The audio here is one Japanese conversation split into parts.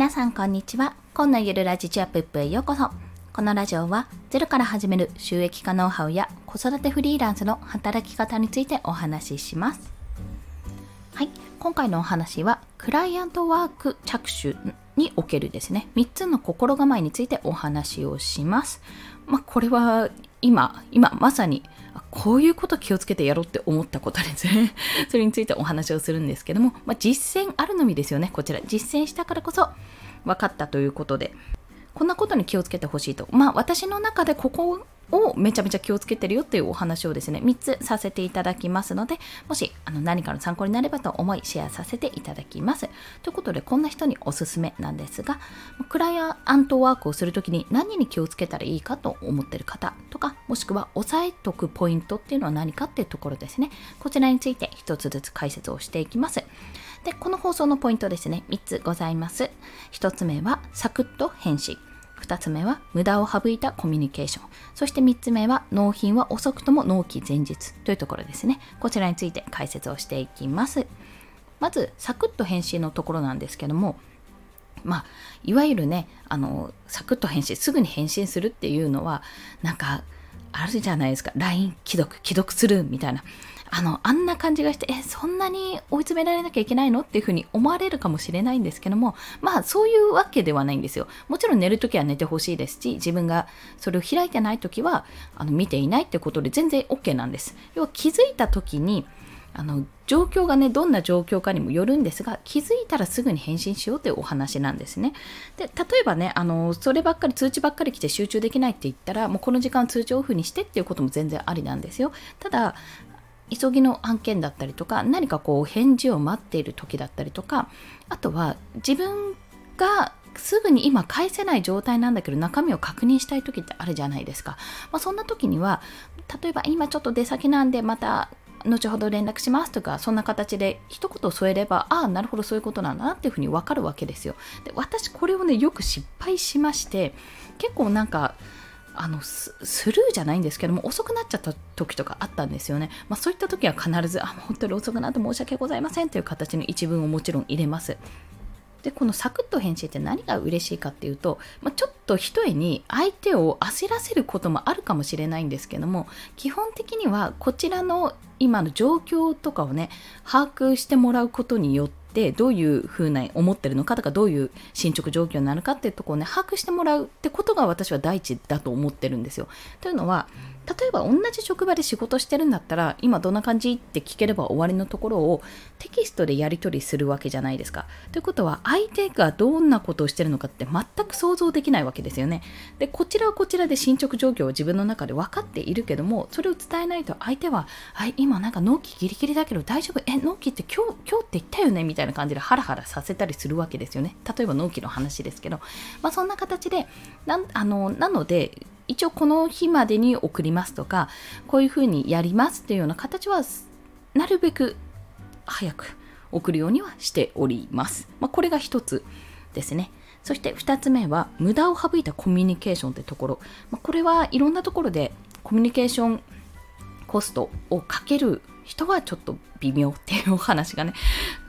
皆さんこんにちは。今のゆるラジチアップップへようこそ。このラジオはゼロから始める収益化ノウハウや子育てフリーランスの働き方についてお話しします。はい、今回のお話はクライアントワーク着手におけるですね、3つの心構えについてお話をします。まあ、これは今、今まさにこういうこと気をつけてやろうって思ったことですね。それについてお話をするんですけども、まあ、実践あるのみですよね。こちら。実践したからこそ分かったということで、こんなことに気をつけてほしいと。まあ私の中でここをめちゃめちゃ気をつけてるよっていうお話をですね、3つさせていただきますので、もしあの何かの参考になればと思いシェアさせていただきます。ということで、こんな人におすすめなんですが、クライアントワークをするときに何に気をつけたらいいかと思ってる方とか、もしくは押さえとくポイントっていうのは何かっていうところですね。こちらについて1つずつ解説をしていきます。で、この放送のポイントですね、3つございます。1つ目は、サクッと返信。2つ目は無駄を省いたコミュニケーション。そして3つ目は納品は遅くとも納期前日というところですね。こちらについて解説をしていきます。まず、サクッと返信のところなんですけども、まあ、いわゆるね、あの、サクッと返信、すぐに返信するっていうのは、なんか、あるじゃないですか。LINE 既読、既読するみたいな。あの、あんな感じがして、え、そんなに追い詰められなきゃいけないの？っていうふうに思われるかもしれないんですけども、まあ、そういうわけではないんですよ。もちろん寝るときは寝てほしいですし、自分がそれを開いてないときは、あの、見ていないってことで全然 OK なんです。要は気づいたときに、あの状況がねどんな状況かにもよるんですが気づいたらすぐに返信しようというお話なんですね。で例えばねあのそればっかり通知ばっかり来て集中できないって言ったらもうこの時間通知オフにしてっていうことも全然ありなんですよ。ただ急ぎの案件だったりとか何かこう返事を待っている時だったりとかあとは自分がすぐに今返せない状態なんだけど中身を確認したい時ってあるじゃないですか、まあ、そんな時には例えば今ちょっと出先なんでまた後ほど連絡しますとかそんな形で一言添えればああなるほどそういうことなんだなっていうふうに分かるわけですよ。で私これをねよく失敗しまして結構なんかあのスルーじゃないんですけども遅くなっちゃった時とかあったんですよね、まあ、そういった時は必ずあ本当に遅くなって申し訳ございませんという形の一文をもちろん入れます。でこのサクッと返信って何が嬉しいかっていうと、まあ、ちょっとひとえに相手を焦らせることもあるかもしれないんですけども基本的にはこちらの今の状況とかをね把握してもらうことによってでどういうふうな思ってるのかとかどういう進捗状況になるかっていうところをね把握してもらうってことが私は第一だと思ってるんですよ。というのは例えば同じ職場で仕事してるんだったら今どんな感じって聞ければ終わりのところをテキストでやり取りするわけじゃないですか。ということは相手がどんなことをしてるのかって全く想像できないわけですよね。でこちらはこちらで進捗状況を自分の中で分かっているけどもそれを伝えないと相手は「はい今なんか納期ギリギリだけど大丈夫？え納期って今日今日って言ったよね」みたいなたいな感じでハラハラさせたりするわけですよね。例えば納期の話ですけど、まあ、そんな形でなあのなので一応この日までに送りますとかこういうふうにやりますっていうような形はなるべく早く送るようにはしております。まあ、これが一つですね。そして2つ目は無駄を省いたコミュニケーションってところ、まあ、これはいろんなところでコミュニケーションコストをかける人はちょっと微妙っていうお話がね、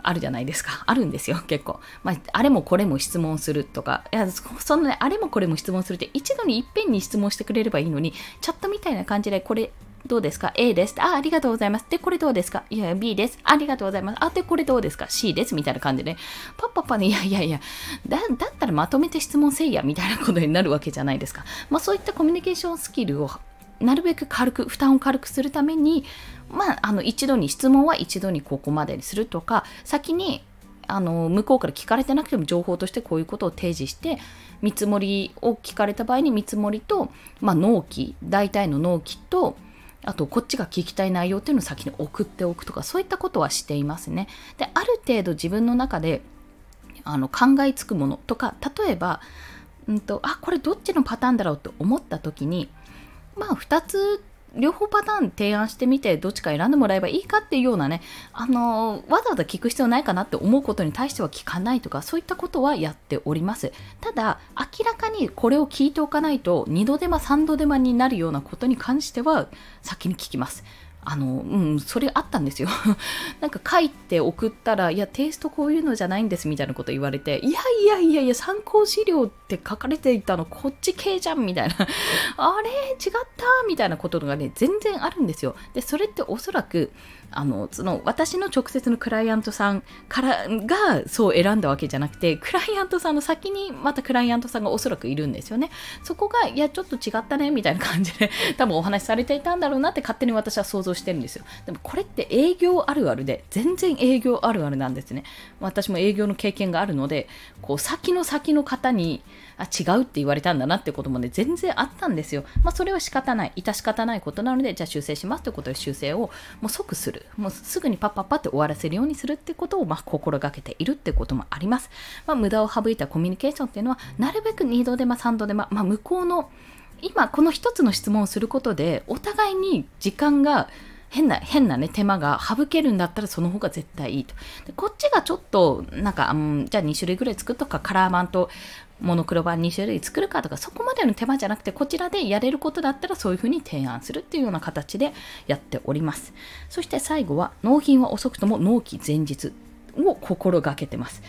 あるじゃないですか。あるんですよ、結構。まあ、あれもこれも質問するとか、いや、そのね、あれもこれも質問するって一度にいっぺんに質問してくれればいいのに、チャットみたいな感じで、これどうですか ?A です。あ、ありがとうございます。で、これどうですか？いや、B です。ありがとうございます。あ、で、これどうですか ?C です。みたいな感じで、ねパッパッパね、いやいやいや、だだったらまとめて質問せいや、みたいなことになるわけじゃないですか。まあ、そういったコミュニケーションスキルをなるべく軽く負担を軽くするために、まあ、あの一度に質問は一度にここまでにするとか先にあの向こうから聞かれてなくても情報としてこういうことを提示して見積もりを聞かれた場合に見積もりと、まあ、納期大体の納期とあとこっちが聞きたい内容っていうのを先に送っておくとかそういったことはしていますね。である程度自分の中であの考えつくものとか例えば、うんと、あこれどっちのパターンだろうと思った時にまあ2つ両方パターン提案してみてどっちか選んでもらえばいいかっていうようなねあのわざわざ聞く必要ないかなって思うことに対しては聞かないとかそういったことはやっておりますただ明らかにこれを聞いておかないと2度手間3度手間になるようなことに関しては先に聞きますあの、うん、それあったんですよ。なんか書いて送ったら、いや、テイストこういうのじゃないんですみたいなこと言われて、いやいやいやいや、参考資料って書かれていたのこっち系じゃんみたいな、あれ？違った？みたいなことがね、全然あるんですよ。で、それっておそらく、あのその私の直接のクライアントさんからがそう選んだわけじゃなくてクライアントさんの先にまたクライアントさんがおそらくいるんですよね。そこがいやちょっと違ったねみたいな感じで 多分お話しされていたんだろうなって勝手に私は想像してるんですよ。でもこれって営業あるあるで全然営業あるあるなんですね。私も営業の経験があるのでこう先の先の方にあ違うって言われたんだなってこともね全然あったんですよまあそれは仕方ない致し方ないことなのでじゃあ修正しますということで修正をもう即するもうすぐにパッパッパって終わらせるようにするってことを、まあ、心がけているってこともあります。まあ、無駄を省いたコミュニケーションっていうのは、なるべく2度手間3度手間、まあ、向こうの、今この1つの質問をすることで、お互いに時間が変な、変なね、手間が省けるんだったらその方が絶対いいと。でこっちがちょっと、なんか、うん、じゃあ2種類ぐらい作っとくか、カラーマンとモノクロ版2種類作るかとか、そこまでの手間じゃなくて、こちらでやれることだったらそういうふうに提案するっていうような形でやっております。そして最後は、納品は遅くとも納期前日を心がけてます。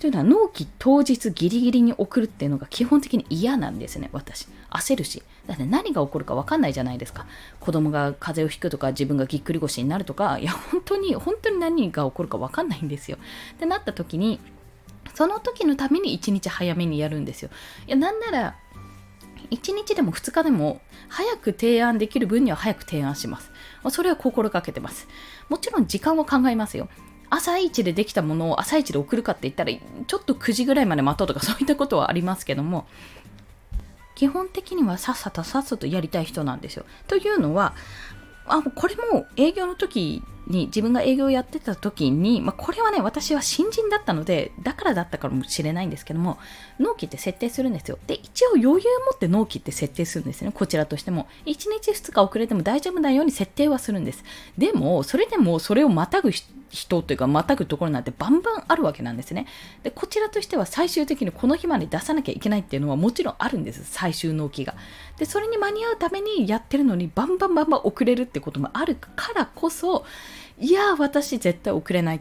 というのは納期当日ギリギリに送るっていうのが基本的に嫌なんですね、私。焦るし。だって何が起こるか分かんないじゃないですか。子供が風邪をひくとか自分がぎっくり腰になるとか、いや、本当に、本当に何が起こるか分かんないんですよ。ってなった時に、その時のために1日早めにやるんですよ。いや、なんなら、1日でも2日でも早く提案できる分には早く提案します。それは心がけてます。もちろん時間を考えますよ。朝一でできたものを朝一で送るかって言ったら、ちょっと9時ぐらいまで待とうとかそういったことはありますけども、基本的にはさっさとさっさとやりたい人なんですよ。というのは、あこれも営業の時に自分が営業をやってた時に、まあ、これはね私は新人だったのでだからだったかもしれないんですけども納期って設定するんですよ。で一応余裕を持って納期って設定するんですね。こちらとしても。1日2日遅れても大丈夫なように設定はするんです。でもそれでもそれをまたぐ人というかまたぐところなんてバンバンあるわけなんですね。でこちらとしては最終的にこの日まで出さなきゃいけないっていうのはもちろんあるんです。最終納期が。でそれに間に合うためにやってるのにバンバンバンバン遅れるってこともあるからこそいや私絶対遅れない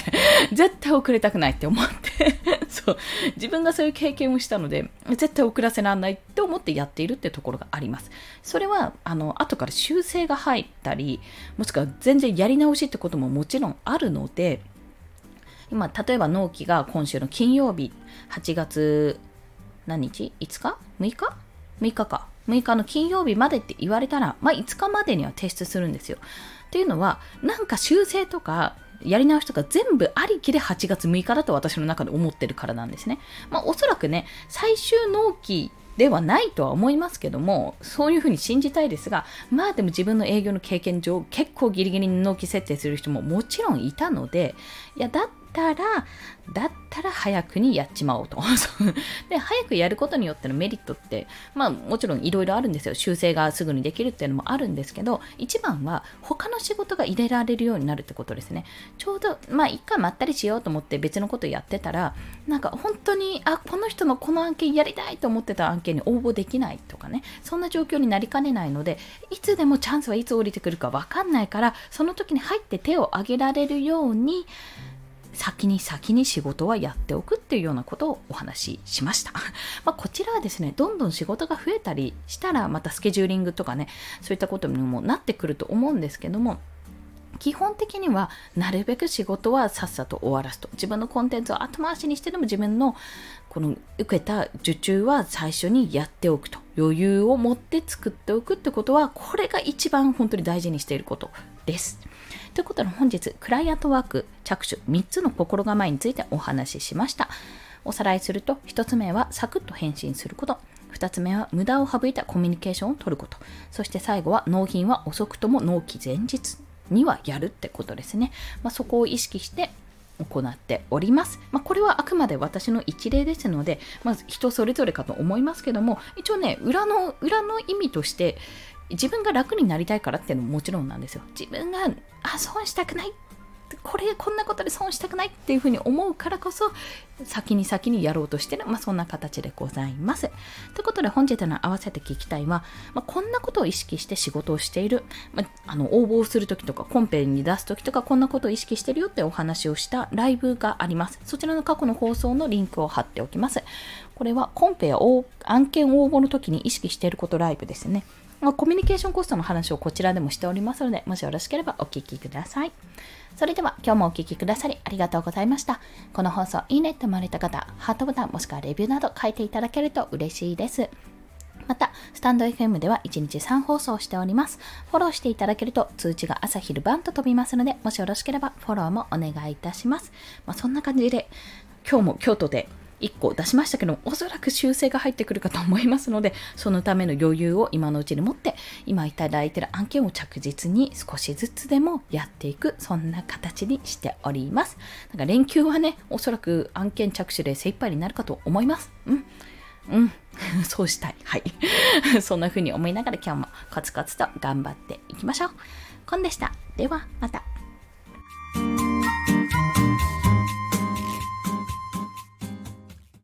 絶対遅れたくないって思って そう自分がそういう経験をしたので絶対遅らせられないって思ってやっているってところがありますそれはあの後から修正が入ったりもしくは全然やり直しってことももちろんあるので今例えば納期が今週の金曜日8月何日 ?5 日 ?6 日 ?6 日か6日の金曜日までって言われたら、まあ、5日までには提出するんですよ。っていうのは、なんか修正とか、やり直しとか全部ありきで8月6日だと私の中で思ってるからなんですね。まあ、おそらくね、最終納期ではないとは思いますけども、そういうふうに信じたいですが、まあでも自分の営業の経験上、結構ギリギリに納期設定する人ももちろんいたので、いや、だったら、だったら早くにやっちまおうと。で、早くやることによってのメリットって、まあもちろんいろいろあるんですよ。修正がすぐにできるっていうのもあるんですけど、一番は他の仕事が入れられるようになるってことですね。ちょうど、まあ一回まったりしようと思って別のことやってたら、なんか本当に、あ、この人のこの案件やりたいと思ってた案件に応募できないとかね、そんな状況になりかねないので、いつでもチャンスはいつ降りてくるかわかんないから、その時に入って手を挙げられるように、先に先に仕事はやっておくっていうようなことをお話ししました。まあ、こちらはですね、どんどん仕事が増えたりしたら、またスケジューリングとかね、そういったことにもなってくると思うんですけども、基本的にはなるべく仕事はさっさと終わらすと。自分のコンテンツを後回しにしてでも自分のこの受けた受注は最初にやっておくと。余裕を持って作っておくってことはこれが一番本当に大事にしていること。です。ということで本日クライアントワーク着手3つの心構えについてお話ししました。おさらいすると1つ目はサクッと返信すること2つ目は無駄を省いたコミュニケーションを取ることそして最後は納品は遅くとも納期前日にはやるってことですね、まあ、そこを意識して行っております。まあ、これはあくまで私の一例ですので、まず人それぞれかと思いますけども、一応ね、裏の、裏の意味として自分が楽になりたいからっていうのももちろんなんですよ。自分が、あ、損したくないこれこんなことで損したくないっていうふうに思うからこそ先に先にやろうとしてる、まあ、そんな形でございます。ということで本日の合わせて聞きたいは、まあ、こんなことを意識して仕事をしている、まあ、あの応募するときとかコンペに出すときとかこんなことを意識してるよってお話をしたライブがあります。そちらの過去の放送のリンクを貼っておきます。これはコンペや案件応募の時に意識していることライブですね。まあ、コミュニケーションコストの話をこちらでもしておりますので、もしよろしければお聞きください。それでは今日もお聴きくださりありがとうございました。この放送いいねって思われた方、ハートボタンもしくはレビューなど書いていただけると嬉しいです。また、スタンド FM では1日3放送しております。フォローしていただけると通知が朝昼晩と飛びますので、もしよろしければフォローもお願いいたします。まあ、そんな感じで、今日も京都で1個出しましたけどおそらく修正が入ってくるかと思いますのでそのための余裕を今のうちに持って今いただいている案件を着実に少しずつでもやっていくそんな形にしております。なんか連休はねおそらく案件着手で精一杯になるかと思います。うん。うん。そうしたい。はい。そんな風に思いながら今日もコツコツと頑張っていきましょう。コンでした。ではまた。